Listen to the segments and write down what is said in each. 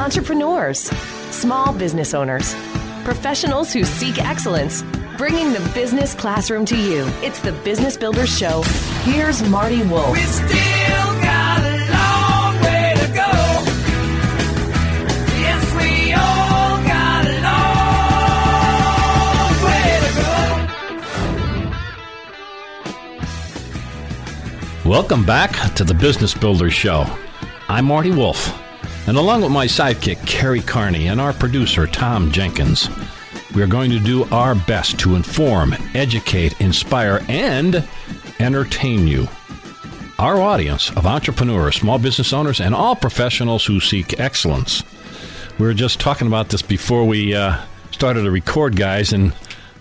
entrepreneurs, small business owners, professionals who seek excellence, bringing the business classroom to you. It's the Business Builders Show. Here's Marty Wolf. We still got a long way to go. Yes, we all got a long way to go. Welcome back to the Business Builders Show. I'm Marty Wolf, and along with my sidekick, Kerry Carney, and our producer, Tom Jenkins, we are going to do our best to inform, educate, inspire, and entertain you. Our audience of entrepreneurs, small business owners, and all professionals who seek excellence. We were just talking about this before we uh, started to record, guys, and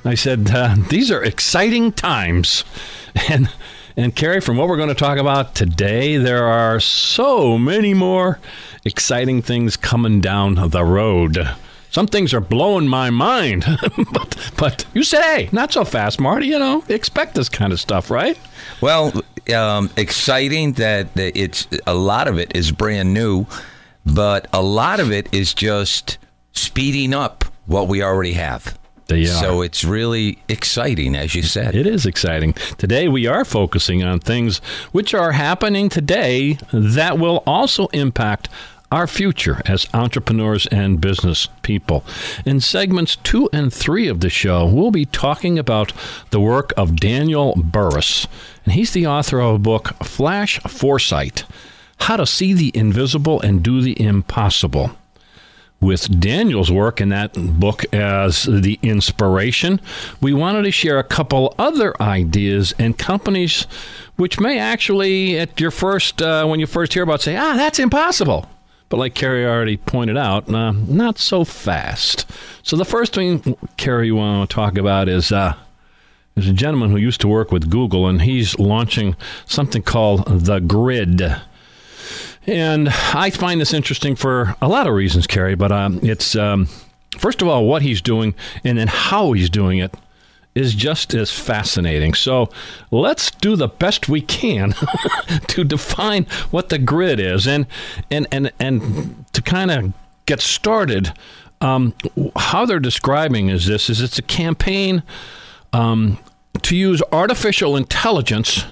I said, uh, These are exciting times. And and Carrie, from what we're going to talk about today, there are so many more exciting things coming down the road. Some things are blowing my mind, but but you said, hey, not so fast, Marty. You know, expect this kind of stuff, right? Well, um, exciting that it's a lot of it is brand new, but a lot of it is just speeding up what we already have. They are. So it's really exciting, as you said. It is exciting. Today, we are focusing on things which are happening today that will also impact our future as entrepreneurs and business people. In segments two and three of the show, we'll be talking about the work of Daniel Burrus, and he's the author of a book, Flash Foresight How to See the Invisible and Do the Impossible with Daniel's work in that book as the inspiration, we wanted to share a couple other ideas and companies which may actually, at your first, uh, when you first hear about, say, ah, that's impossible. But like Carrie already pointed out, uh, not so fast. So the first thing, Carrie, you want to talk about is uh, there's a gentleman who used to work with Google, and he's launching something called the Grid. And I find this interesting for a lot of reasons, Kerry, but um, it's, um, first of all, what he's doing and then how he's doing it is just as fascinating. So let's do the best we can to define what the grid is and, and, and, and to kind of get started. Um, how they're describing is this is it's a campaign um, to use artificial intelligence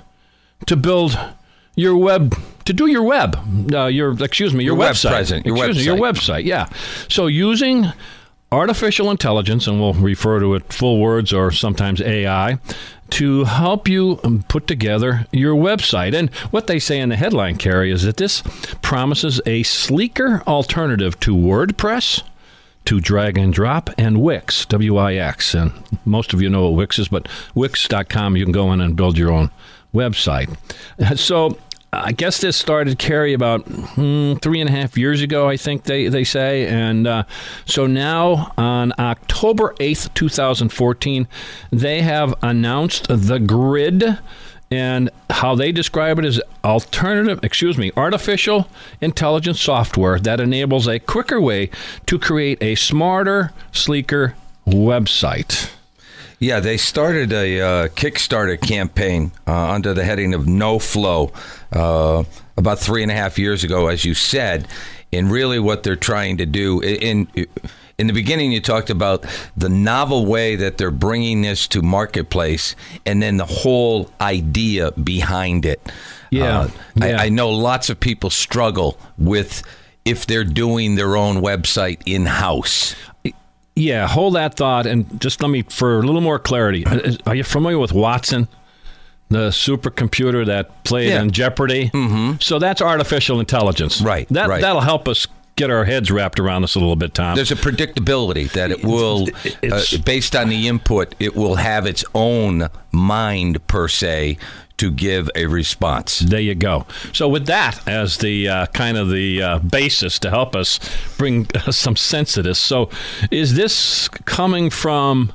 to build your web to do your web, uh, your excuse me, your, Your web website, your excuse me, your website. website. Yeah. So using artificial intelligence, and we'll refer to it full words or sometimes AI, to help you put together your website. And what they say in the headline, Carrie, is that this promises a sleeker alternative to WordPress to drag and drop and Wix, W I X. And most of you know what Wix is, but Wix.com, you can go in and build your own website. So I guess this started Carrie about hmm, three and a half years ago, I think they, they say. And uh, so now on October 8th, 2014, they have announced the grid. And how they describe it is alternative, excuse me, artificial intelligence software that enables a quicker way to create a smarter, sleeker website. Yeah, they started a uh, Kickstarter campaign uh, under the heading of NoFlo uh, about three and a half years ago, as you said. And really, what they're trying to do in in the beginning, you talked about the novel way that they're bringing this to marketplace, and then the whole idea behind it. Yeah, Uh, yeah. I, I know lots of people struggle with if they're doing their own website in house. Yeah, hold that thought and just let me, for a little more clarity, uh, are you familiar with Watson? The supercomputer that played Yeah. in Jeopardy. Mm-hmm. So that's artificial intelligence, Right, That right. that'll help us get our heads wrapped around this a little bit, Tom. There's a predictability that it will, uh, based on the input, it will have its own mind per se to give a response. There you go. So with that as the uh, kind of the uh, basis to help us bring uh, some sense to this, so is this coming from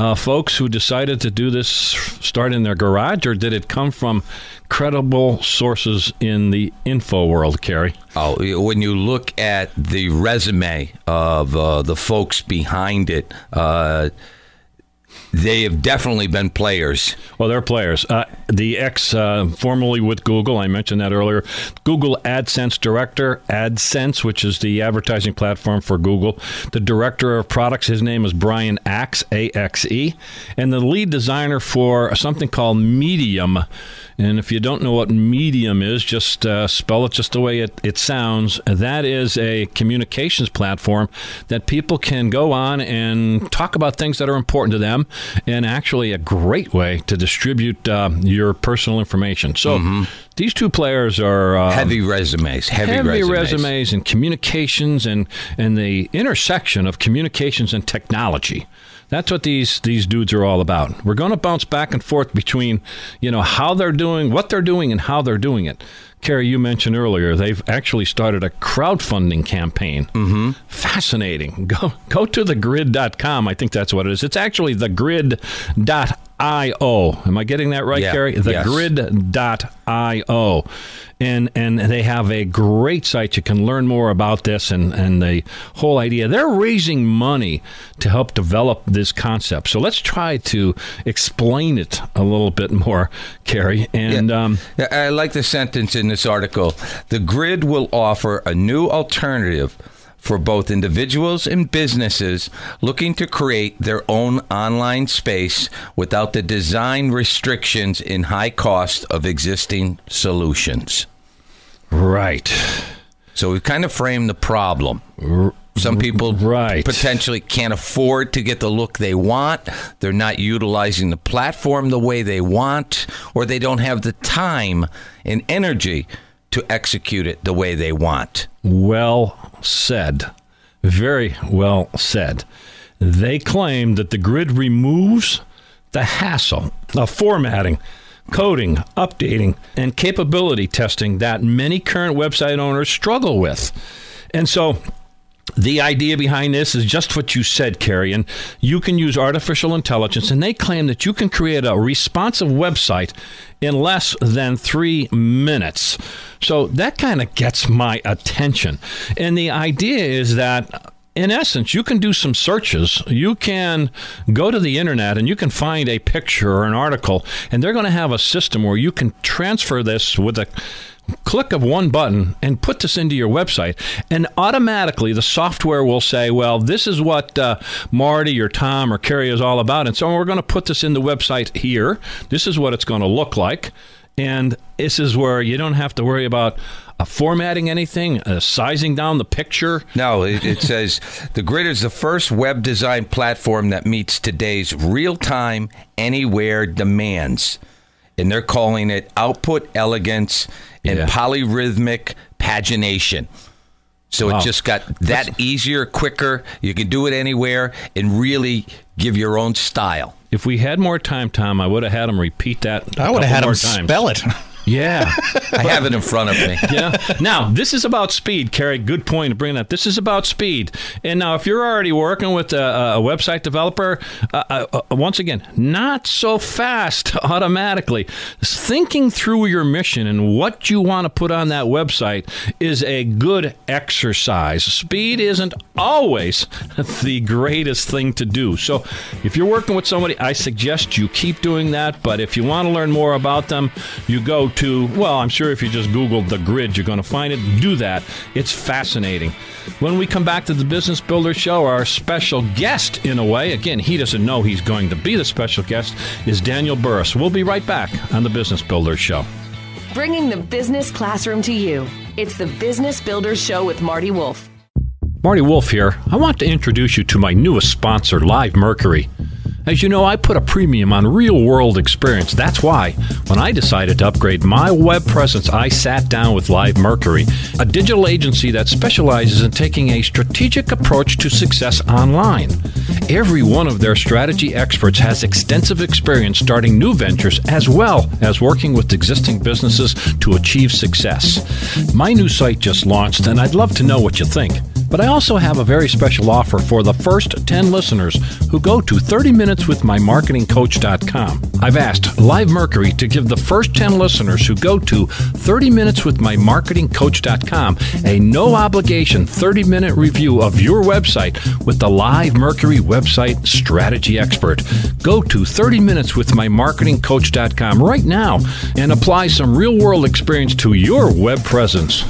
uh, folks who decided to do this start in their garage, or did it come from credible sources in the info world, Carrie? Oh, when you look at the resume of uh, the folks behind it, uh, they have definitely been players. Well, they're players. Uh, the ex, uh, formerly with Google, I mentioned that earlier. Google AdSense director, AdSense, which is the advertising platform for Google. The director of products, his name is Brian Axe, A X E, and the lead designer for something called Medium. And if you don't know what Medium is, just uh, spell it just the way it, it sounds. That is a communications platform that people can go on and talk about things that are important to them, and actually a great way to distribute uh, your personal information. So these two players are um, Heavy resumes. Heavy, heavy resumes. resumes and communications and and the intersection of communications and technology. That's what these these dudes are all about. We're going to bounce back and forth between, you know, how they're doing, what they're doing, and how they're doing it. Kerry, you mentioned earlier they've actually started a crowdfunding campaign. Mm-hmm. Fascinating. Go go to thegrid.com. I think that's what it is. It's actually thegrid.io. Am I getting that right, Yeah. Carrie? Yes. Thegrid.io. And and they have a great site. You can learn more about this and, and the whole idea. They're raising money to help develop this concept. So let's try to explain it a little bit more, Carrie. And Yeah. um, I like the sentence in this article. The grid will offer a new alternative for both individuals and businesses looking to create their own online space without the design restrictions and high cost of existing solutions. right. So we've kind of framed the problem. Some people Right. potentially can't afford to get the look they want. They're not utilizing the platform the way they want, or they don't have the time and energy to execute it the way they want. Well said. Very well said. They claim that the grid removes the hassle of formatting, coding, updating, and capability testing that many current website owners struggle with. And so the idea behind this is just what you said, Carrie. And you can use artificial intelligence, and they claim that you can create a responsive website in less than three minutes. So that kind of gets my attention. And the idea is that. In essence, you can do some searches. You can go to the internet and you can find a picture or an article, and they're going to have a system where you can transfer this with a click of one button and put this into your website and automatically the software will say well this is what uh, marty or tom or carrie is all about and so we're going to put this in the website here this is what it's going to look like and this is where you don't have to worry about uh, formatting anything uh, sizing down the picture No, it, it says the grid is the first web design platform that meets today's real time, anywhere demands. And they're calling it output elegance and Yeah. polyrhythmic pagination. So Wow. it just got that easier, quicker. You can do it anywhere and really give your own style. if we had more time tom i would have had them repeat that I would would have had more him times. spell it. Yeah I have it in front of me. yeah. Now, this is about speed, Carrie. Good point to bring that. This is about speed. And now, if you're already working with a, a website developer, uh, uh, uh, once again, not so fast automatically. Thinking through your mission and what you want to put on that website is a good exercise. Speed isn't always the greatest thing to do. So, if you're working with somebody, I suggest you keep doing that. But if you want to learn more about them, you go to, well, I'm sure if you just Google the grid, you're going to find it. Do that. It's fascinating. When we come back to the Business Builder Show, our special guest, in a way, again, he doesn't know he's going to be the special guest, is Daniel Burrus. We'll be right back on the Business Builder Show. Bringing the business classroom to you. It's the Business Builders Show with Marty Wolf. Marty Wolf here. I want to introduce you to my newest sponsor, Live Mercury. As you know, I put a premium on real world experience. That's why, when I decided to upgrade my web presence, I sat down with Live Mercury, a digital agency that specializes in taking a strategic approach to success online. Every one of their strategy experts has extensive experience starting new ventures as well as working with existing businesses to achieve success. My new site just launched, and I'd love to know what you think. But I also have a very special offer for the first 10 listeners who go to 30minuteswithmymarketingcoach.com. I've asked Live Mercury to give the first 10 listeners who go to 30minuteswithmymarketingcoach.com a no obligation 30 minute review of your website with the Live Mercury website strategy expert. Go to 30minuteswithmymarketingcoach.com right now and apply some real world experience to your web presence.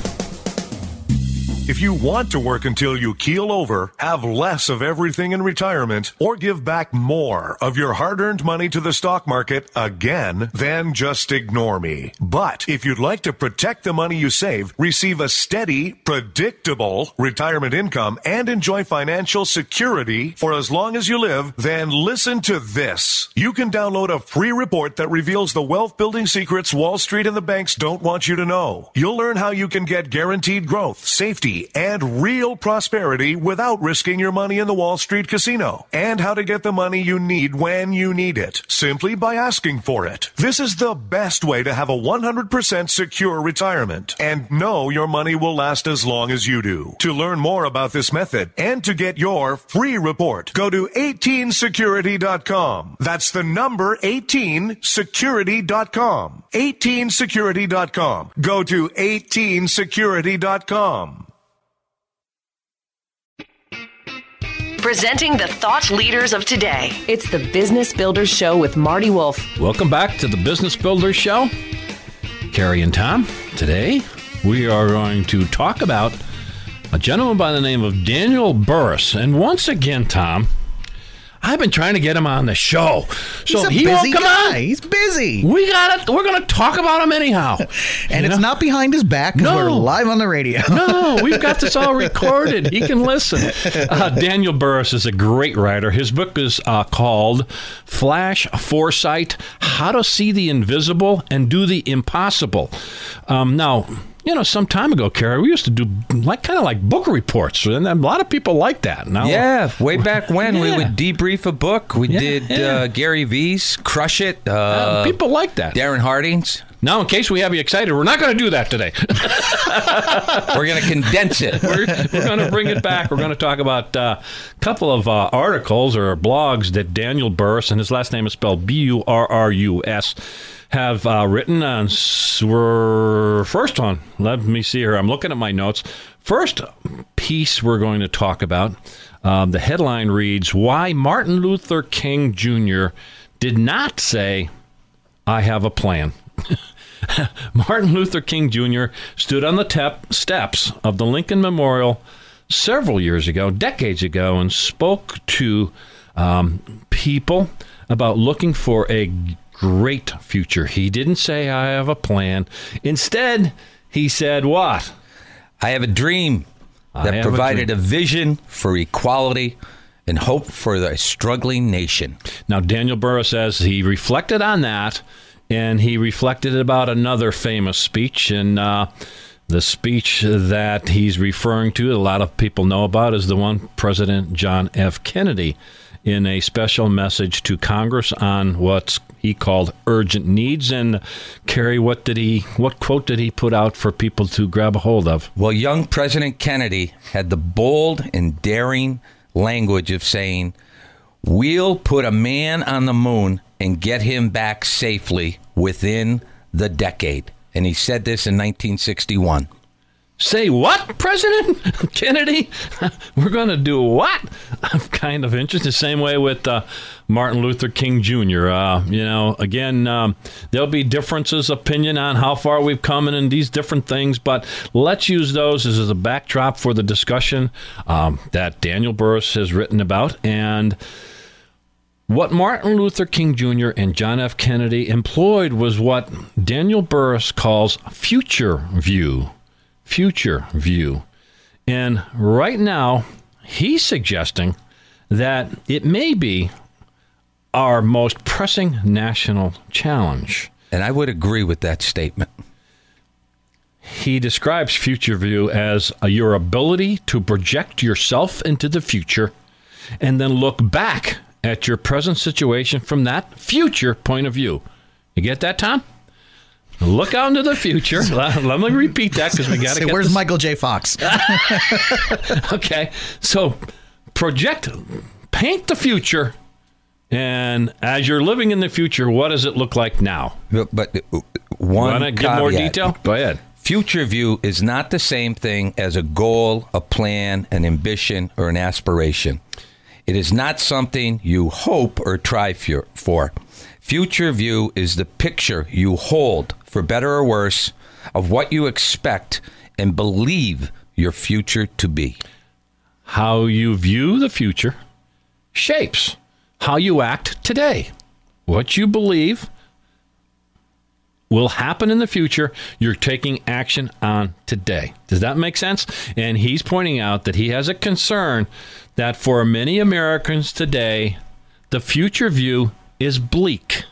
If you want to work until you keel over, have less of everything in retirement, or give back more of your hard earned money to the stock market again, then just ignore me. But if you'd like to protect the money you save, receive a steady, predictable retirement income, and enjoy financial security for as long as you live, then listen to this. You can download a free report that reveals the wealth building secrets Wall Street and the banks don't want you to know. You'll learn how you can get guaranteed growth, safety, and real prosperity without risking your money in the Wall Street casino, and how to get the money you need when you need it, simply by asking for it. This is the best way to have a 100% secure retirement and know your money will last as long as you do. To learn more about this method and to get your free report, go to 18security.com. That's the number 18security.com. 18security.com. Go to 18security.com. Presenting the thought leaders of today. It's the Business Builders Show with Marty Wolf. Welcome back to the Business Builders Show. Carrie and Tom. Today, we are going to talk about a gentleman by the name of Daniel Burrus. And once again, Tom, I've been trying to get him on the show. So He's a he busy won't come guy. on. He's busy. We got it. We're going to talk about him anyhow. And You it's know? not behind his back because No. we're live on the radio. No, we've got this all recorded. He can listen. Uh, Daniel Burrus is a great writer. His book is uh, called Flash Foresight How to See the Invisible and Do the Impossible. Um, now, you know, some time ago, Carrie, we used to do like kind of like book reports, and a lot of people like that. Now, Yeah, way back when we would debrief a book. We Yeah, did yeah. Uh, Gary V's Crush It. Uh, uh, people like that. Darren Harding's. Now, in case we have you excited, we're not going to do that today. We're going to condense it. we're, we're going to bring it back. We're going to talk about uh, a couple of uh, articles or blogs that Daniel Burrus, and his last name is spelled B U R R U S, have uh, written on. first one, let me see here. I'm looking at my notes. First piece we're going to talk about. Um, the headline reads Why Martin Luther King Jr. did not say, I have a plan. Martin Luther King Jr. stood on the tep- steps of the Lincoln Memorial several years ago, decades ago, and spoke to um, people about looking for a great future. He didn't say, I have a plan. Instead, he said, What? I have a dream that have a provided dream. a vision for equality and hope for the struggling nation. Now, Daniel Burrus says he reflected on that and he reflected about another famous speech. And uh, the speech that he's referring to, a lot of people know about, is the one President John F. Kennedy in a special message to Congress on what he called urgent needs. And Carrie, what did he, what quote did he put out for people to grab a hold of? Well, young President Kennedy had the bold and daring language of saying, We'll put a man on the moon and get him back safely within the decade. And he said this in 1961. Say what, President Kennedy? We're going to do what? I'm kind of interested. The same way with uh, Martin Luther King Jr. Uh, you know, again, um, there'll be differences opinion on how far we've come and in these different things, but let's use those as, as a backdrop for the discussion um, that Daniel Burrus has written about and. What Martin Luther King Jr. and John F. Kennedy employed was what Daniel Burrus calls future view future view. And right now, he's suggesting that it may be our most pressing national challenge. And I would agree with that statement. He describes future view as a, your ability to project yourself into the future and then look back at your present situation from that future point of view. You get that, Tom? Look out into the future. Let, let me repeat that because we got to get where's this- Michael J. Fox? Okay, so project, paint the future, and as you're living in the future, what does it look like now? But, but uh, one Want to more detail? Go ahead. Future view is not the same thing as a goal, a plan, an ambition, or an aspiration. It is not something you hope or try for. Future view is the picture you hold, for better or worse, of what you expect and believe your future to be. How you view the future shapes how you act today. What you believe will happen in the future, you're taking action on today. Does that make sense? And he's pointing out that he has a concern that for many Americans today, the future view is bleak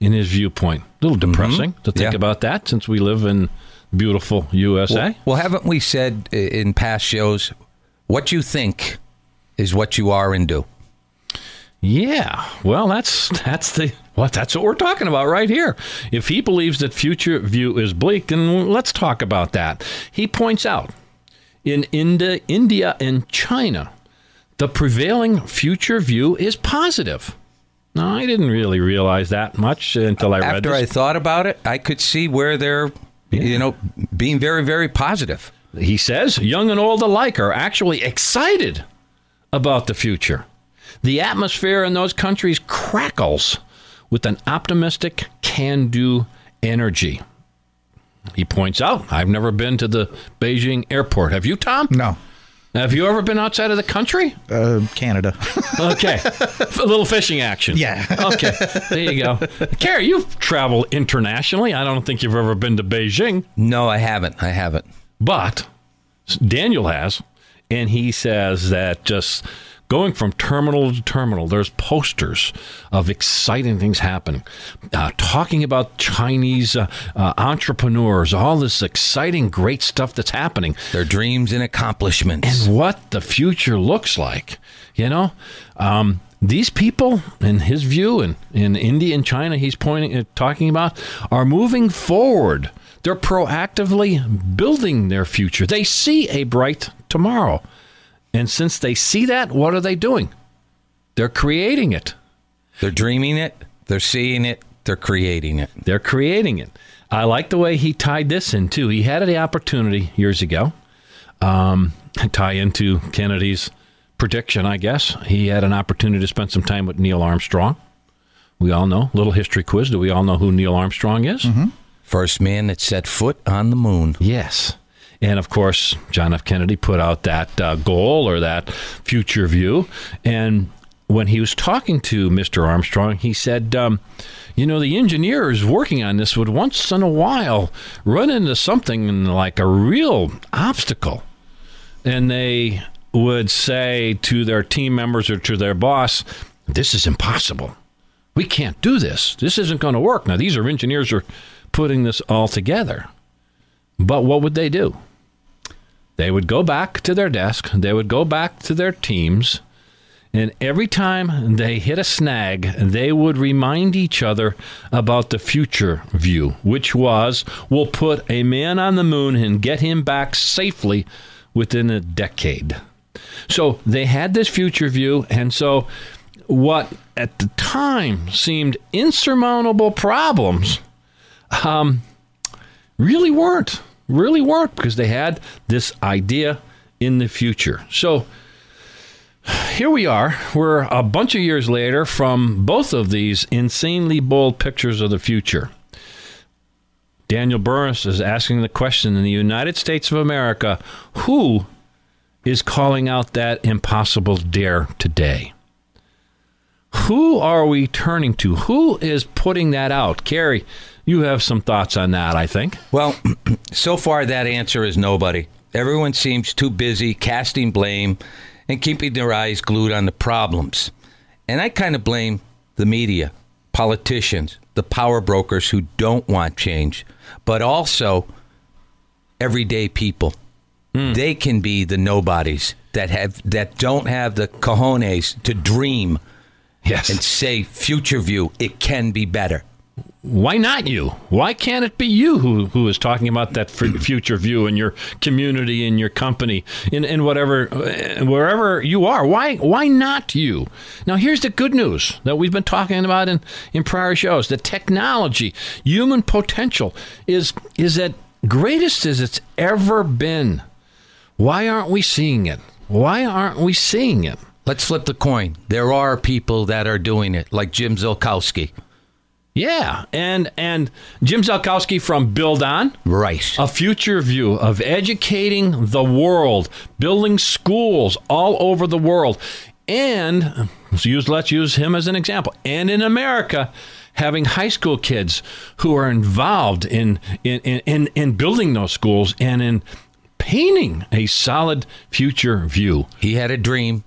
in his viewpoint. A little mm-hmm. depressing to think Yeah. about that since we live in beautiful USA. Well, haven't we said in past shows, what you think is what you are and do? Yeah, well, that's that's the what that's what we're talking about right here. If he believes that future view is bleak, then let's talk about that. He points out in India, India and China, the prevailing future view is positive. No, I didn't really realize that much until I read it. After I thought about it, I could see where they're, you know, being very, very positive. He says young and old alike are actually excited about the future. The atmosphere in those countries crackles with an optimistic, can do energy. He points out, I've never been to the Beijing airport. Have you, Tom? no. Have you ever been outside of the country? Uh, Canada. Okay. a little fishing action. Yeah. okay. There you go. Carrie, you've traveled internationally. I don't think you've ever been to Beijing. No, I haven't. I haven't. But Daniel has, and he says that just going from terminal to terminal, there's posters of exciting things happening, uh, talking about Chinese uh, uh, entrepreneurs, all this exciting, great stuff that's happening Their dreams and accomplishments. and what the future looks like. You know, um, these people, in his view, and in India and China, he's pointing, uh, talking about, are moving forward. They're proactively building their future. They see a bright tomorrow, and since they see that, what are they doing? They're creating it. They're dreaming it. They're seeing it. They're creating it. They're creating it. I like the way he tied this in too. He had the opportunity years ago um, to tie into Kennedy's prediction. I guess he had an opportunity to spend some time with Neil Armstrong. We all know little history quiz. Do we all know who Neil Armstrong is? First man that set foot on the moon. Yes. And of course, John F. Kennedy put out that uh, goal or that future view. And when he was talking to Mr. Armstrong, he said, um, You know, the engineers working on this would once in a while run into something like a real obstacle. And they would say to their team members or to their boss, This is impossible. We can't do this. This isn't going to work. Now, these are engineers who are putting this all together. But what would they do? They would go back to their desk, they would go back to their teams, and every time they hit a snag, they would remind each other about the future view, which was we'll put a man on the moon and get him back safely within a decade. So they had this future view, and so what at the time seemed insurmountable problems um, really weren't. Really weren't because they had this idea in the future. So here we are. We're a bunch of years later from both of these insanely bold pictures of the future. Daniel Burrus is asking the question in the United States of America who is calling out that impossible dare today? Who are we turning to? Who is putting that out? Carrie, you have some thoughts on that, I think. Well, so far that answer is nobody. Everyone seems too busy casting blame and keeping their eyes glued on the problems. And I kind of blame the media, politicians, the power brokers who don't want change, but also everyday people. Hmm. They can be the nobodies that have that don't have the cojones to dream Yes. and say future view it can be better. Why not you? Why can't it be you who, who is talking about that future view in your community, in your company, in, in whatever, uh, wherever you are? Why why not you? Now, here's the good news that we've been talking about in, in prior shows: the technology, human potential is is at greatest as it's ever been. Why aren't we seeing it? Why aren't we seeing it? Let's flip the coin. There are people that are doing it, like Jim Ziolkowski. Yeah, and and Jim Ziolkowski from Build On, Right. a future view of educating the world, building schools all over the world, and let's use, let's use him as an example. And in America, having high school kids who are involved in in in, in, in building those schools and in painting a solid future view He had a dream,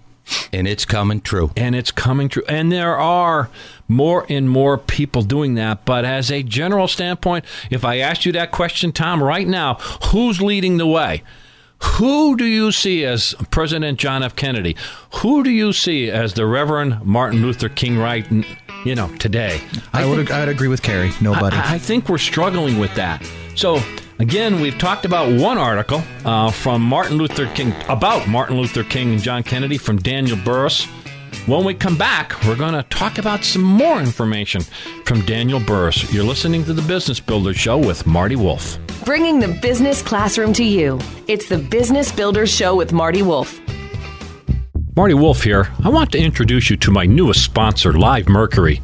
and it's coming true. and it's coming true. And there are more and more people doing that. But as a general standpoint, if I asked you that question, Tom, right now, who's leading the way? Who do you see as President John F. Kennedy? Who do you see as the Reverend Martin Luther King right, you know, today? I would I'd agree with Carrie. Nobody. I, I think we're struggling with that. So again, we've talked about one article uh, from Martin Luther King about Martin Luther King and John Kennedy from Daniel Burrus. When we come back, we're going to talk about some more information from Daniel Burrus. You're listening to the Business Builder Show with Marty Wolf. Bringing the business classroom to you. It's the Business Builders Show with Marty Wolf. Marty Wolf here. I want to introduce you to my newest sponsor, Live Mercury.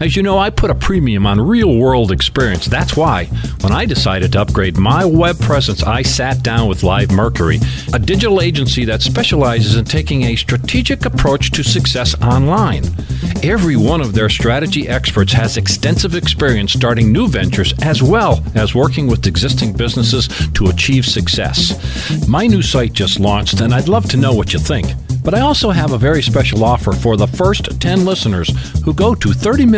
As you know, I put a premium on real world experience. That's why, when I decided to upgrade my web presence, I sat down with Live Mercury, a digital agency that specializes in taking a strategic approach to success online. Every one of their strategy experts has extensive experience starting new ventures as well as working with existing businesses to achieve success. My new site just launched, and I'd love to know what you think. But I also have a very special offer for the first 10 listeners who go to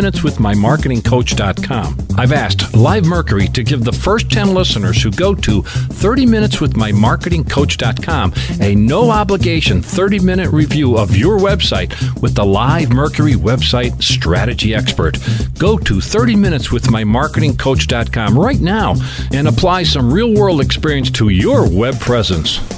30minuteswithmymarketingcoach.com. I've asked Live Mercury to give the first 10 listeners who go to 30 Minutes with My Marketing Coach.com a no obligation 30 minute review of your website with the Live Mercury website strategy expert. Go to 30 Minutes with My Marketing Coach.com right now and apply some real world experience to your web presence.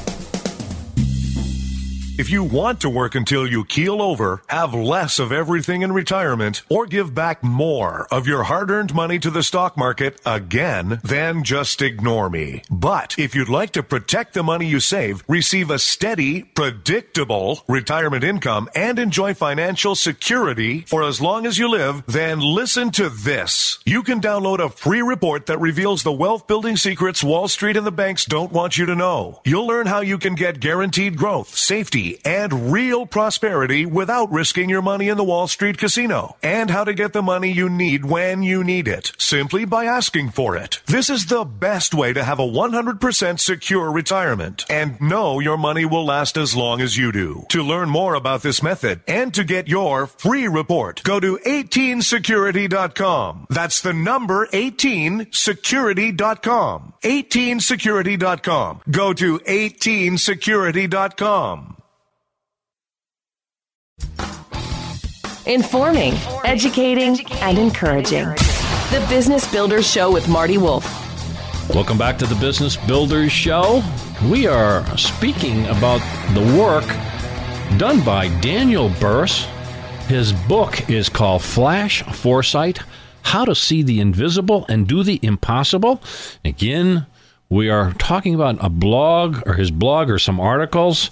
If you want to work until you keel over, have less of everything in retirement, or give back more of your hard earned money to the stock market again, then just ignore me. But if you'd like to protect the money you save, receive a steady, predictable retirement income, and enjoy financial security for as long as you live, then listen to this. You can download a free report that reveals the wealth building secrets Wall Street and the banks don't want you to know. You'll learn how you can get guaranteed growth, safety, and real prosperity without risking your money in the Wall Street casino, and how to get the money you need when you need it, simply by asking for it. This is the best way to have a 100% secure retirement and know your money will last as long as you do. To learn more about this method and to get your free report, go to 18security.com. That's the number 18security.com. 18security.com. Go to 18security.com. Informing, educating, and encouraging. The Business Builders Show with Marty Wolf. Welcome back to the Business Builders Show. We are speaking about the work done by Daniel Burrus. His book is called Flash Foresight How to See the Invisible and Do the Impossible. Again, we are talking about a blog or his blog or some articles.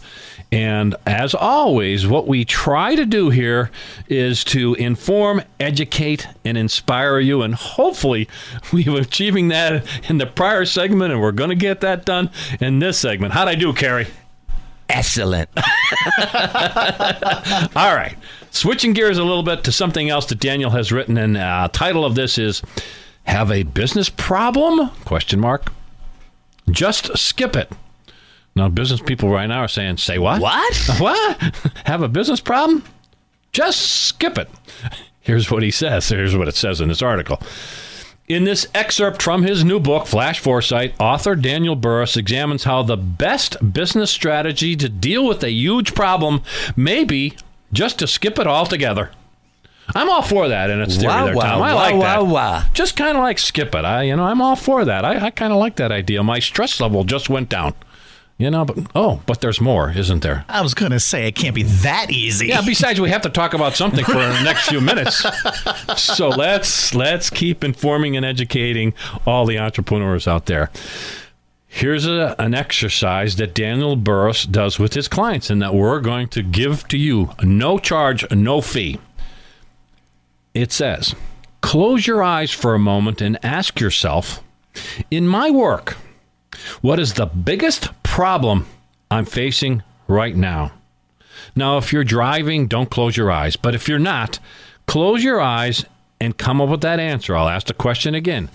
And as always, what we try to do here is to inform, educate, and inspire you. And hopefully, we've achieving that in the prior segment, and we're going to get that done in this segment. How'd I do, Carrie? Excellent. All right. Switching gears a little bit to something else that Daniel has written, and uh, title of this is "Have a Business Problem?" Question mark. Just skip it. Now, business people right now are saying, "Say what? What? What? Have a business problem? Just skip it." Here's what he says. Here's what it says in this article. In this excerpt from his new book, Flash Foresight, author Daniel Burrus examines how the best business strategy to deal with a huge problem may be just to skip it altogether. I'm all for that in its theory Wow, there, wow, Tom. I wow, like that. wow, wow. Just kind of like skip it. I, you know, I'm all for that. I, I kind of like that idea. My stress level just went down. You know, but oh, but there's more, isn't there? I was going to say it can't be that easy. Yeah. Besides, we have to talk about something for the next few minutes. So let's let's keep informing and educating all the entrepreneurs out there. Here's a, an exercise that Daniel Burrus does with his clients, and that we're going to give to you no charge, no fee. It says, close your eyes for a moment and ask yourself, in my work, what is the biggest problem I'm facing right now? Now, if you're driving, don't close your eyes. But if you're not, close your eyes and come up with that answer. I'll ask the question again.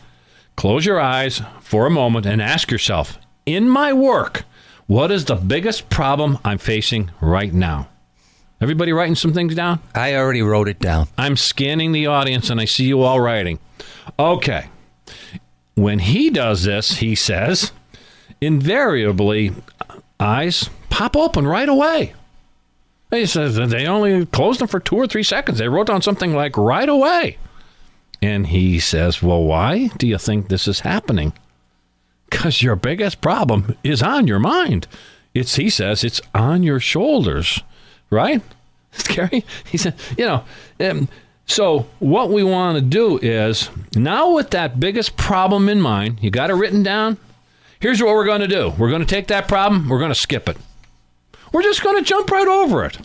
Close your eyes for a moment and ask yourself In my work, what is the biggest problem I'm facing right now? Everybody writing some things down? I already wrote it down. I'm scanning the audience and I see you all writing. Okay. When he does this, he says, invariably, eyes pop open right away. He says they only closed them for two or three seconds. They wrote down something like right away. And he says, Well, why do you think this is happening? Because your biggest problem is on your mind. It's, he says, it's on your shoulders, right? Scary. He said, you know, um, so what we want to do is now with that biggest problem in mind, you got it written down. Here's what we're going to do. We're going to take that problem. We're going to skip it. We're just going to jump right over it.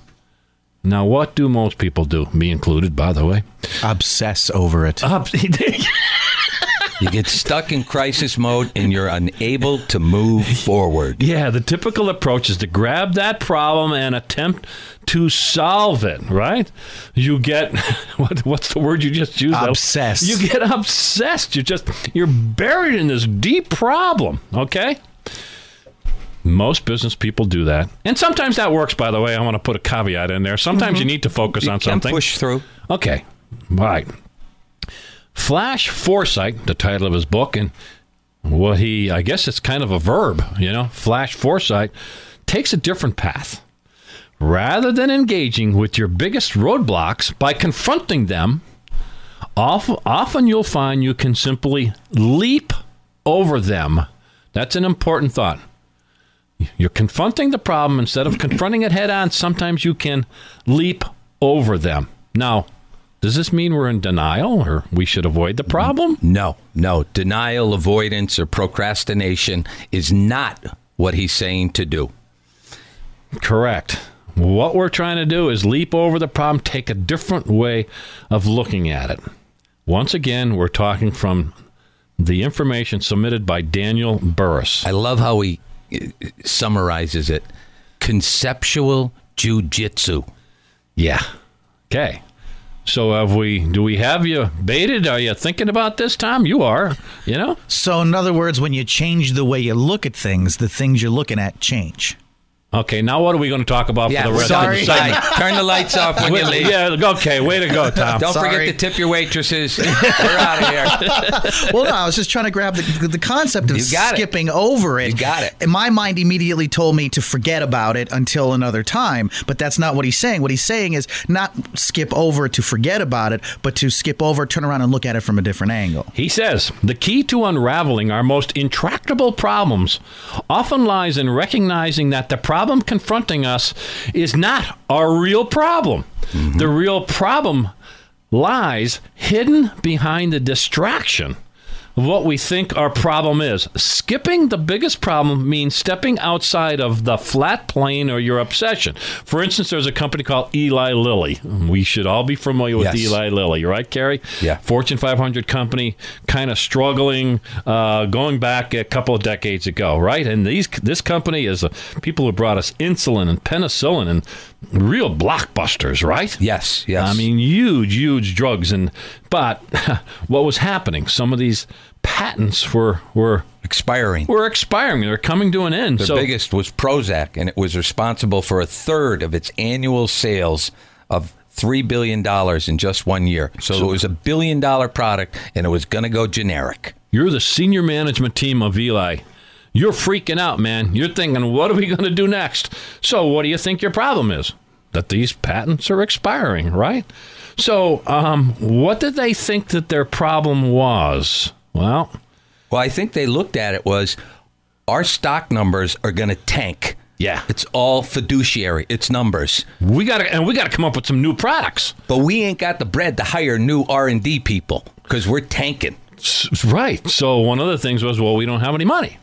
Now, what do most people do? Me included, by the way. Obsess over it. Up. You get stuck in crisis mode and you're unable to move forward. Yeah, the typical approach is to grab that problem and attempt to solve it, right? You get what, what's the word you just used? Obsessed. You get obsessed. You just you're buried in this deep problem, okay? Most business people do that. And sometimes that works, by the way. I want to put a caveat in there. Sometimes mm-hmm. you need to focus You on can something. push through. Okay. Right. Flash Foresight, the title of his book, and what he, I guess it's kind of a verb, you know, Flash Foresight, takes a different path. Rather than engaging with your biggest roadblocks by confronting them, often, often you'll find you can simply leap over them. That's an important thought. You're confronting the problem instead of confronting it head on. Sometimes you can leap over them. Now, does this mean we're in denial or we should avoid the problem? No, no. Denial, avoidance, or procrastination is not what he's saying to do. Correct. What we're trying to do is leap over the problem, take a different way of looking at it. Once again, we're talking from the information submitted by Daniel Burrus. I love how he uh, summarizes it conceptual jujitsu. Yeah. Okay. So have we do we have you baited? Are you thinking about this, Tom? You are, you know? So, in other words, when you change the way you look at things, the things you're looking at change. Okay, now what are we going to talk about Yeah, for the rest sorry. of the segment? Bye. Turn the lights off when you leave. yeah, okay, way to go, Tom. Don't Sorry. forget to tip your waitresses. We're out of here. Well, no, I was just trying to grab the, the concept of You got it. skipping over it. You got it. And my mind immediately told me to forget about it until another time. But that's not what he's saying. What he's saying is not skip over to forget about it, but to skip over, turn around, and look at it from a different angle. He says the key to unraveling our most intractable problems often lies in recognizing that the problem confronting us is not our real problem. Mm-hmm. The real problem lies hidden behind the distraction what we think our problem is. Skipping the biggest problem means stepping outside of the flat plane or your obsession. For instance, there's a company called Eli Lilly. We should all be familiar with Yes. Eli Lilly, right, Carrie? Yeah. Fortune 500 company, kind of struggling, uh, going back a couple of decades ago, right? And these this company is uh, people who brought us insulin and penicillin and real blockbusters, right? Yes, yes. I mean, huge, huge drugs. And but what was happening? Some of these patents were were expiring. were expiring. They're coming to an end. The so biggest was Prozac, and it was responsible for a third of its annual sales of three billion dollars in just one year. So, it was a billion dollar product, and it was going to go generic. You're the senior management team of Eli. You're freaking out, man. You're thinking, what are we going to do next? So, what do you think your problem is? That these patents are expiring, right? So, um, what did they think that their problem was? Well, Well, I think they looked at it was our stock numbers are going to tank. Yeah. It's all fiduciary. It's numbers. we got to and we got to come up with some new products. But we ain't got the bread to hire new R&D people because we're tanking. Right. So one of the things was, well, we don't have any money.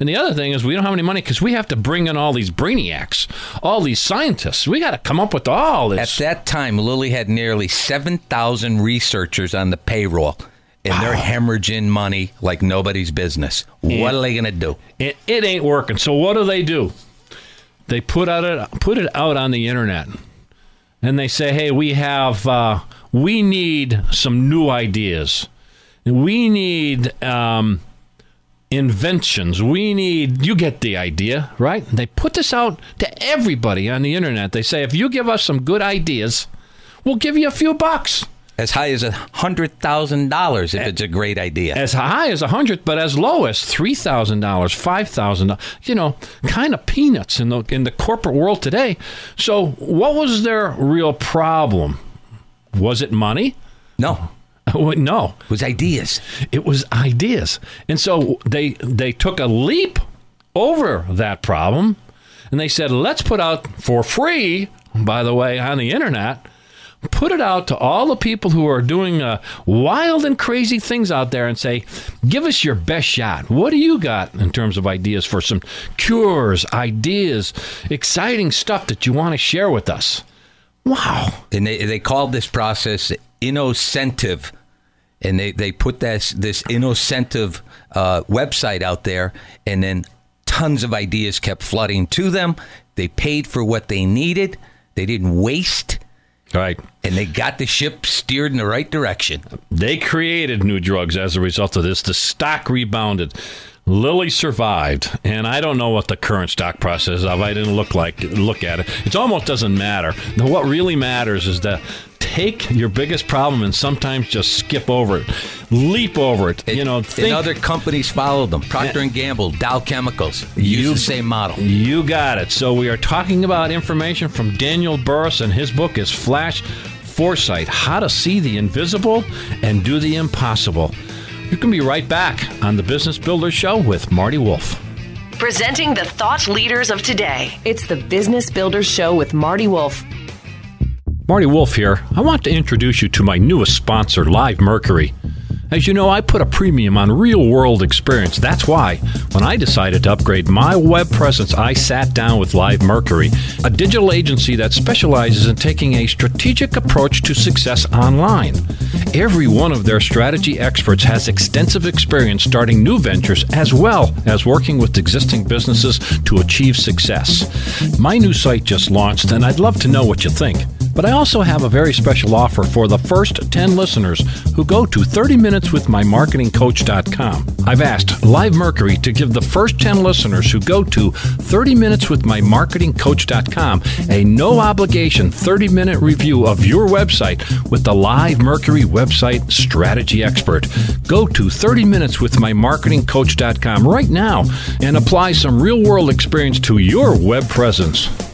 And the other thing is, we don't have any money because we have to bring in all these brainiacs, all these scientists. We got to come up with all this. At that time, Lilly had nearly 7,000 researchers on the payroll, and they're hemorrhaging money like nobody's business. What are they going to do? it, it ain't working. So what do they do? They put out it put it out on the internet, and they say, "Hey, we have uh, we need some new ideas. We need um, inventions. We need you get the idea, right?" They put this out to everybody on the internet. They say, "If you give us some good ideas, we'll give you a few bucks." As high as a $100,000 if eh, it's a great idea. as high as a hundred, but as low as three thousand dollars, five thousand. You know, kind of peanuts in the in the corporate world today. So, what was their real problem? Was it money? No, no, it was ideas. it was ideas. And so they they took a leap over that problem, and they said, let's put out for free. By the way, on the internet. Put it out to all the people who are doing uh, wild and crazy things out there and say, give us your best shot. What do you got in terms of ideas for some cures, ideas, exciting stuff that you want to share with us? Wow. and they they called this process InnoCentive, and they they put this this InnoCentive uh, website out there, and then tons of ideas kept flooding to them. They paid for what they needed. They didn't waste, Right. and they got the ship steered in the right direction. They created new drugs as a result of this. The stock rebounded. Lilly survived, and I don't know what the current stock process is. of. I didn't look like look at it. It almost doesn't matter. What really matters is that take your biggest problem and sometimes just skip over it, leap over it. you know, think, and other companies followed them. Procter and Gamble, Dow Chemicals use You- the same model. You got it. So we are talking about information from Daniel Burrus, and his book is Flash Foresight: How to See the Invisible and Do the Impossible. You can be right back on the Business Builders Show with Marty Wolf. Presenting the thought leaders of today. It's the Business Builders Show with Marty Wolf. Marty Wolf here. I want to introduce you to my newest sponsor, Live Mercury. As you know, I put a premium on real world experience. That's why, when I decided to upgrade my web presence, I sat down with Live Mercury, a digital agency that specializes in taking a strategic approach to success online. Every one of their strategy experts has extensive experience starting new ventures as well as working with existing businesses to achieve success. My new site just launched, and I'd love to know what you think. But I also have a very special offer for the first 10 listeners who go to 30minuteswithmymarketingcoach.com. I've asked Live Mercury to give the first 10 listeners who go to 30minuteswithmymarketingcoach.com a no obligation 30 minute review of your website with the Live Mercury website strategy expert. Go to 30minuteswithmymarketingcoach.com right now and apply some real world experience to your web presence.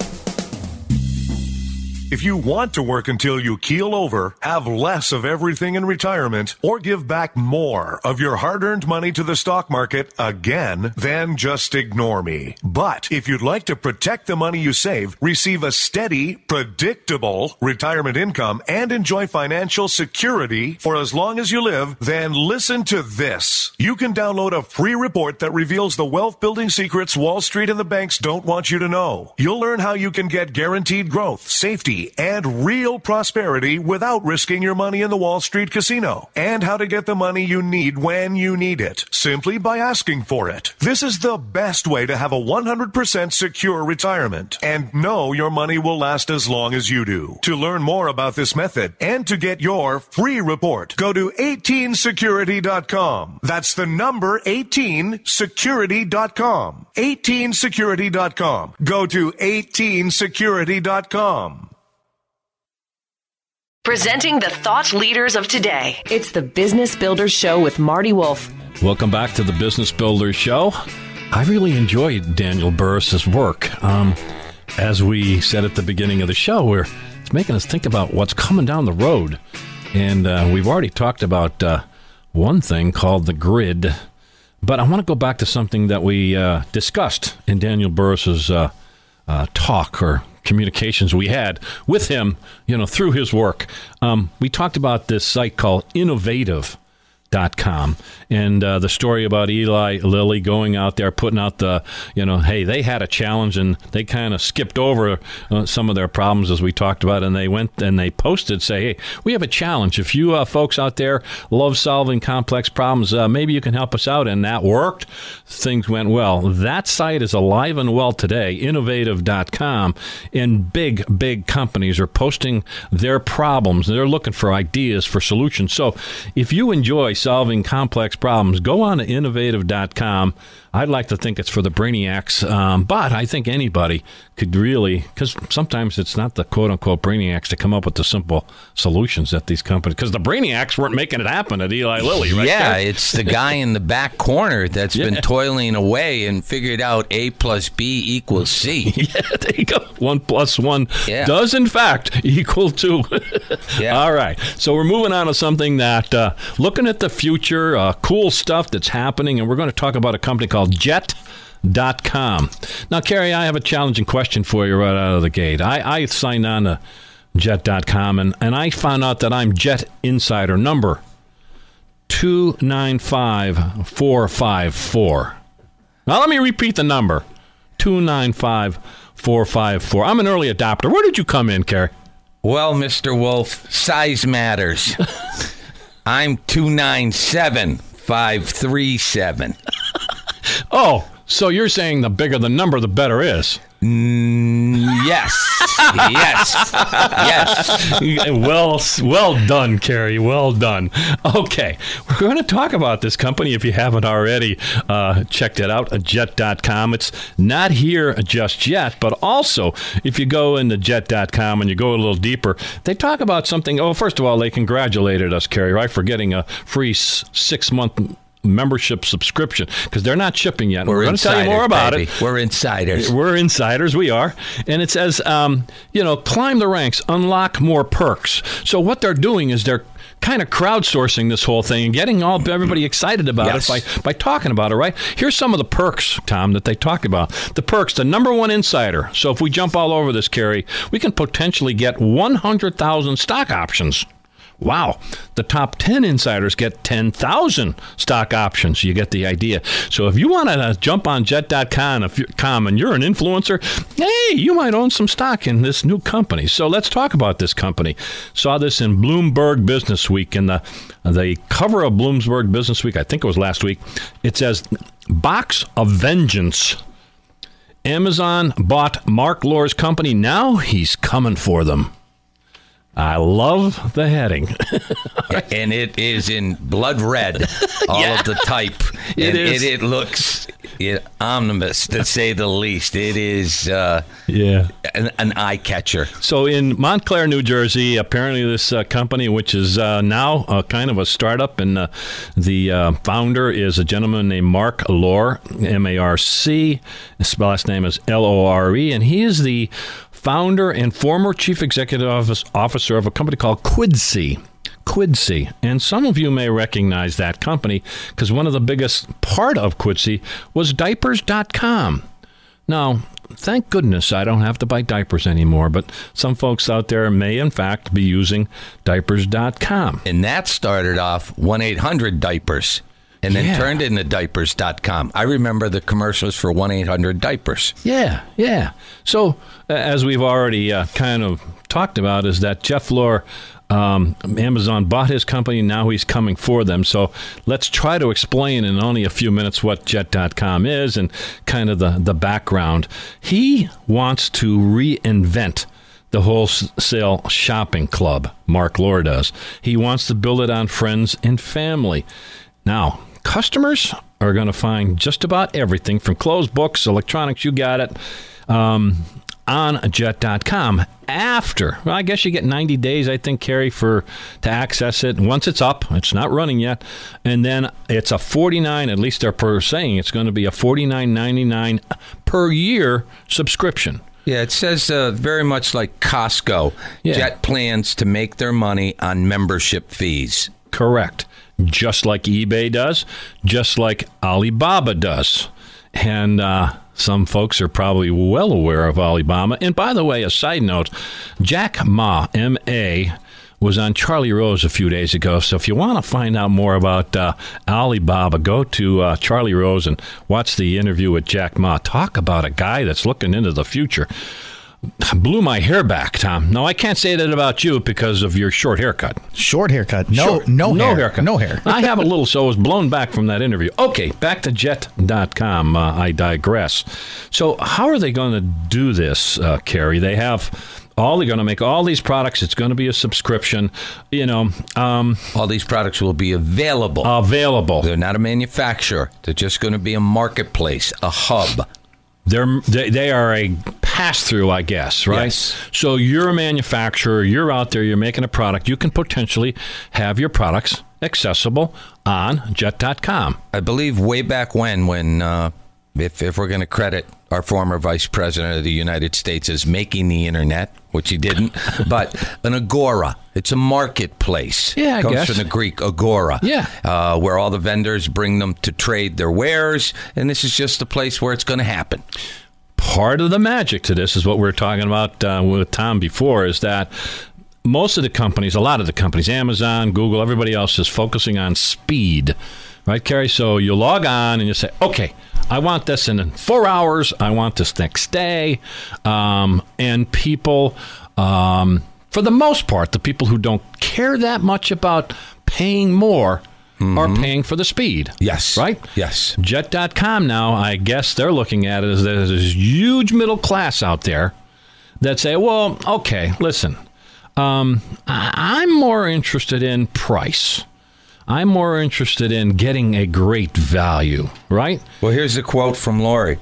If you want to work until you keel over, have less of everything in retirement, or give back more of your hard earned money to the stock market again, then just ignore me. But if you'd like to protect the money you save, receive a steady, predictable retirement income, and enjoy financial security for as long as you live, then listen to this. You can download a free report that reveals the wealth building secrets Wall Street and the banks don't want you to know. You'll learn how you can get guaranteed growth, safety, and real prosperity without risking your money in the Wall Street casino, and how to get the money you need when you need it, simply by asking for it. This is the best way to have a 100% secure retirement and know your money will last as long as you do. To learn more about this method and to get your free report, go to 18security.com. That's the number 18security.com. 18security.com. Go to 18security.com. Presenting the thought leaders of today. It's the Business Builders Show with Marty Wolf. Welcome back to the Business Builders Show. I really enjoyed Daniel Burrus's work. Um, as we said at the beginning of the show, we're it's making us think about what's coming down the road, and uh, we've already talked about uh, one thing called the grid. But I want to go back to something that we uh, discussed in Daniel Burrus's uh, uh, talk or communications we had with him, you know, through his work. Um, we talked about this site called InnoCentive dot com. And uh, the story about Eli Lilly going out there putting out the you know hey they had a challenge and they kind of skipped over uh, some of their problems as we talked about. And they went and they posted say hey we have a challenge. If you uh, folks out there love solving complex problems uh, maybe you can help us out. And that worked. Things went well. That site is alive and well today InnoCentive.com and big big companies are posting their problems. They're looking for ideas for solutions. So if you enjoy solving complex problems, go on to InnoCentive.com. I'd like to think it's for the brainiacs, um, but I think anybody could really, because sometimes it's not the quote unquote brainiacs to come up with the simple solutions at these companies, because the brainiacs weren't making it happen at Eli Lilly, right? Yeah, it's the guy in the back corner that's been toiling away and figured out A plus B equals C. Yeah, there you go. One plus one Yeah. does, in fact, equal two. Yeah. All right. So we're moving on to something that, uh, looking at the future, uh, cool stuff that's happening, and we're going to talk about a company called Jet.com. Now, Carrie, I have a challenging question for you right out of the gate. I, I signed on to Jet.com, and, and I found out that I'm Jet Insider number 295454. Now, let me repeat the number 295454. I'm an early adopter. Where did you come in, Carrie? Well, Mr. Wolf, size matters. I'm 297537. Oh, so you're saying the bigger the number, the better is. Yes. yes. Yes. well, well done, Carrie. Well done. Okay, we're going to talk about this company. If you haven't already uh, checked it out, jet.com. It's not here just yet, but also if you go into jet.com and you go a little deeper, they talk about something. Oh, first of all, they congratulated us, Carrie, right, for getting a free six month membership subscription because they're not shipping yet. We're going to tell you more insiders, about baby. it. We're insiders. We're insiders. We are. And it says, um, you know, climb the ranks, unlock more perks. So what they're doing is they're kind of crowdsourcing this whole thing and getting all everybody excited about Yes. it by, by talking about it, right? Here's some of the perks, Tom, that they talk about. The perks, the number one insider. So if we jump all over this, Carrie, we can potentially get 100,000 stock options. Wow. The top 10 insiders get 10,000 stock options. You get the idea. So if you want to jump on jet.com and you're an influencer, hey, you might own some stock in this new company. So let's talk about this company. Saw this in Bloomberg Business Week in the the cover of Bloomberg Business Week, I think it was last week. It says Box of Vengeance. Amazon bought Marc Lore's company. Now he's coming for them. I love the heading. and it is in blood red, all of the type. It and is. It, it looks it, omnibus, to say the least. It is uh, yeah. an, an eye catcher. So in Montclair, New Jersey, apparently this uh, company, which is uh, now uh, kind of a startup, and uh, the uh, founder is a gentleman named Marc Lore, M-A-R-C. His last name is L-O-R-E, and he is the founder and former chief executive office- officer of a company called Quidsi. Quidsi. And some of you may recognize that company because one of the biggest part of Quidsi was diapers.com. Now, thank goodness I don't have to buy diapers anymore, but some folks out there may, in fact, be using diapers.com. And that started off 1 800 diapers and then Yeah. turned into diapers.com. I remember the commercials for 1 800 diapers. Yeah, yeah. So, uh, as we've already uh, kind of talked about, is that Jeff Lore, um, Amazon bought his company, now he's coming for them. So, let's try to explain in only a few minutes what Jet.com is and kind of the, the background. He wants to reinvent the wholesale shopping club, Marc Lore does. He wants to build it on friends and family. Now, customers are going to find just about everything from clothes, books, electronics, you got it, um, on jet.com. After, well, I guess you get 90 days, I think, Carrie, for to access it. Once it's up, it's not running yet, and then it's a 49. At least they're per saying it's going to be a 49.99 per year subscription. Yeah, it says uh, very much like Costco. Yeah. Jet plans to make their money on membership fees. Correct. Just like eBay does, just like Alibaba does. And uh, some folks are probably well aware of Alibaba. And by the way, a side note Jack Ma, M A, was on Charlie Rose a few days ago. So if you want to find out more about uh, Alibaba, go to uh, Charlie Rose and watch the interview with Jack Ma. Talk about a guy that's looking into the future. Blew my hair back, Tom. No, I can't say that about you because of your short haircut. Short haircut. No, Sure. no, hair. haircut. No hair. I have a little, so it was blown back from that interview. Okay, back to jet.com. Uh, I digress. So, how are they going to do this, uh, Carrie? They have all, they're going to make all these products. It's going to be a subscription, you know, um, All these products will be available. available. They're not a manufacturer. They're just going to be a marketplace, a hub. They're, they, they are a pass through, I guess, right? Yes. So you're a manufacturer, you're out there, you're making a product, you can potentially have your products accessible on jet.com. I believe way back when, when uh, if if we're going to credit our former vice president of the United States as making the internet, which he didn't, but an agora. It's a marketplace. Yeah, I comes guess. from the Greek agora. Yeah. uh, where all the vendors bring them to trade their wares, and this is just the place where it's going to happen. Part of the magic to this is what we were talking about uh, with Tom before is that most of the companies, a lot of the companies, Amazon, Google, everybody else is focusing on speed, right, Carrie? So you log on and you say, okay, I want this in four hours. I want this next day. Um, and people, um, for the most part, the people who don't care that much about paying more are paying for the speed. Yes. Right? Yes. Jet.com now, I guess they're looking at it as there's this huge middle class out there that say, well, okay, listen, um, I'm more interested in price. I'm more interested in getting a great value, right? Well, here's a quote from Lori.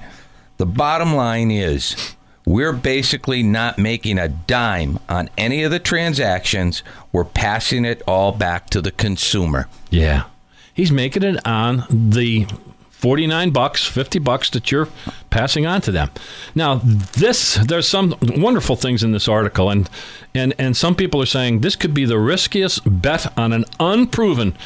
The bottom line is we're basically not making a dime on any of the transactions. We're passing it all back to the consumer. Yeah. He's making it on the 49 bucks, 50 bucks that you're passing on to them. Now, this there's some wonderful things in this article and and and some people are saying this could be the riskiest bet on an unproven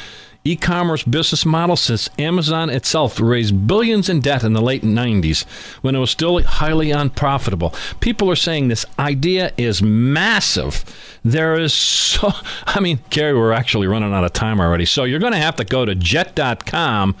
e-commerce business model since Amazon itself raised billions in debt in the late 90s when it was still highly unprofitable. People are saying this idea is massive. There is so I mean, Carrie, we're actually running out of time already. So you're going to have to go to jet.com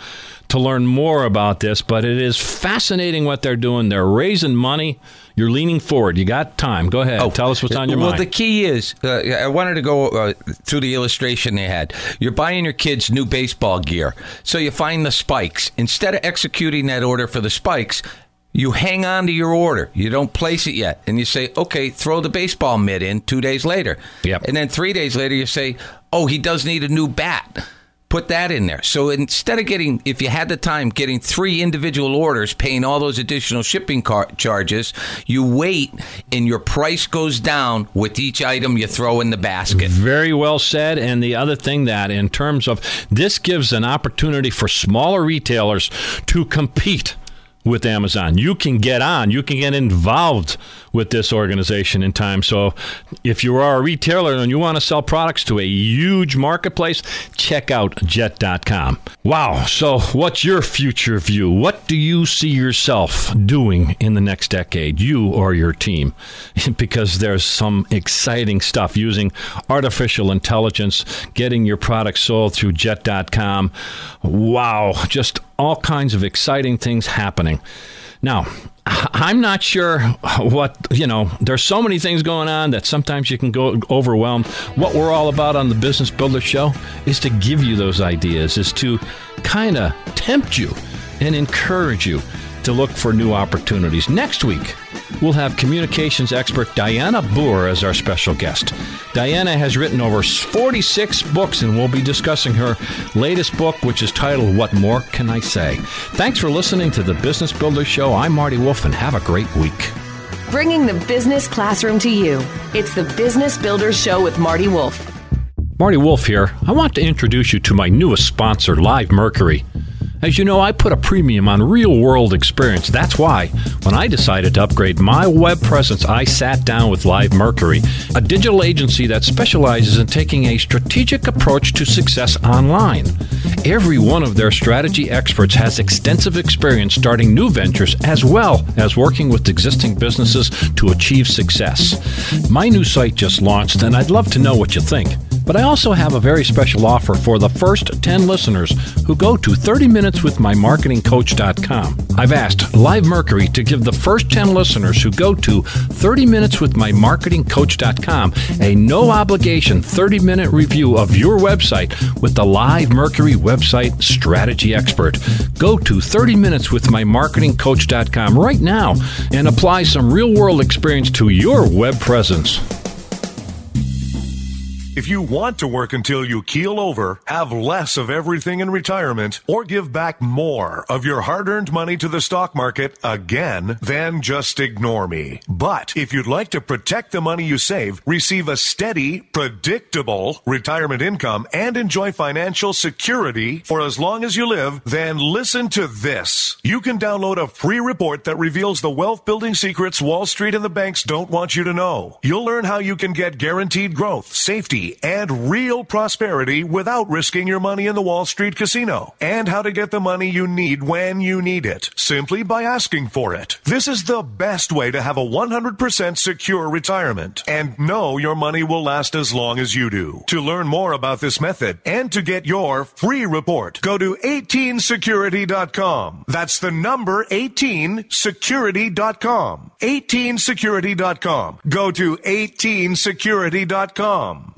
to learn more about this, but it is fascinating what they're doing. They're raising money. You're leaning forward. You got time. Go ahead. Oh, Tell us what's on your well, mind. the key is uh, I wanted to go uh, through the illustration they had. You're buying your kids new baseball gear, so you find the spikes. Instead of executing that order for the spikes, you hang on to your order. You don't place it yet, and you say, "Okay, throw the baseball mitt in." Two days later, Yep. and then three days later, you say, "Oh, he does need a new bat." Put that in there. So instead of getting, if you had the time, getting three individual orders, paying all those additional shipping car- charges, you wait and your price goes down with each item you throw in the basket. Very well said. And the other thing that, in terms of this, gives an opportunity for smaller retailers to compete with Amazon. You can get on, you can get involved with this organization in time. So if you are a retailer and you want to sell products to a huge marketplace, check out jet.com. Wow. So what's your future view? What do you see yourself doing in the next decade, you or your team? because there's some exciting stuff using artificial intelligence, getting your products sold through jet.com. Wow. Just all kinds of exciting things happening. Now, I'm not sure what, you know, there's so many things going on that sometimes you can go overwhelmed. What we're all about on the Business Builder Show is to give you those ideas, is to kind of tempt you and encourage you to look for new opportunities. Next week, we'll have communications expert Diana Booher as our special guest. Diana has written over 46 books, and we'll be discussing her latest book, which is titled What More Can I Say? Thanks for listening to the Business Builder Show. I'm Marty Wolf, and have a great week. Bringing the business classroom to you. It's the Business Builders Show with Marty Wolf. Marty Wolf here. I want to introduce you to my newest sponsor, Live Mercury. As you know, I put a premium on real world experience. That's why, when I decided to upgrade my web presence, I sat down with Live Mercury, a digital agency that specializes in taking a strategic approach to success online. Every one of their strategy experts has extensive experience starting new ventures as well as working with existing businesses to achieve success. My new site just launched, and I'd love to know what you think. But I also have a very special offer for the first 10 listeners who go to 30minuteswithmymarketingcoach.com. I've asked Live Mercury to give the first 10 listeners who go to 30minuteswithmymarketingcoach.com a no obligation 30 minute review of your website with the Live Mercury website strategy expert. Go to 30minuteswithmymarketingcoach.com right now and apply some real world experience to your web presence. If you want to work until you keel over, have less of everything in retirement, or give back more of your hard earned money to the stock market again, then just ignore me. But if you'd like to protect the money you save, receive a steady, predictable retirement income, and enjoy financial security for as long as you live, then listen to this. You can download a free report that reveals the wealth building secrets Wall Street and the banks don't want you to know. You'll learn how you can get guaranteed growth, safety, and real prosperity without risking your money in the Wall Street casino, and how to get the money you need when you need it, simply by asking for it. This is the best way to have a 100% secure retirement and know your money will last as long as you do. To learn more about this method and to get your free report, go to 18security.com. That's the number 18security.com. 18security.com. Go to 18security.com.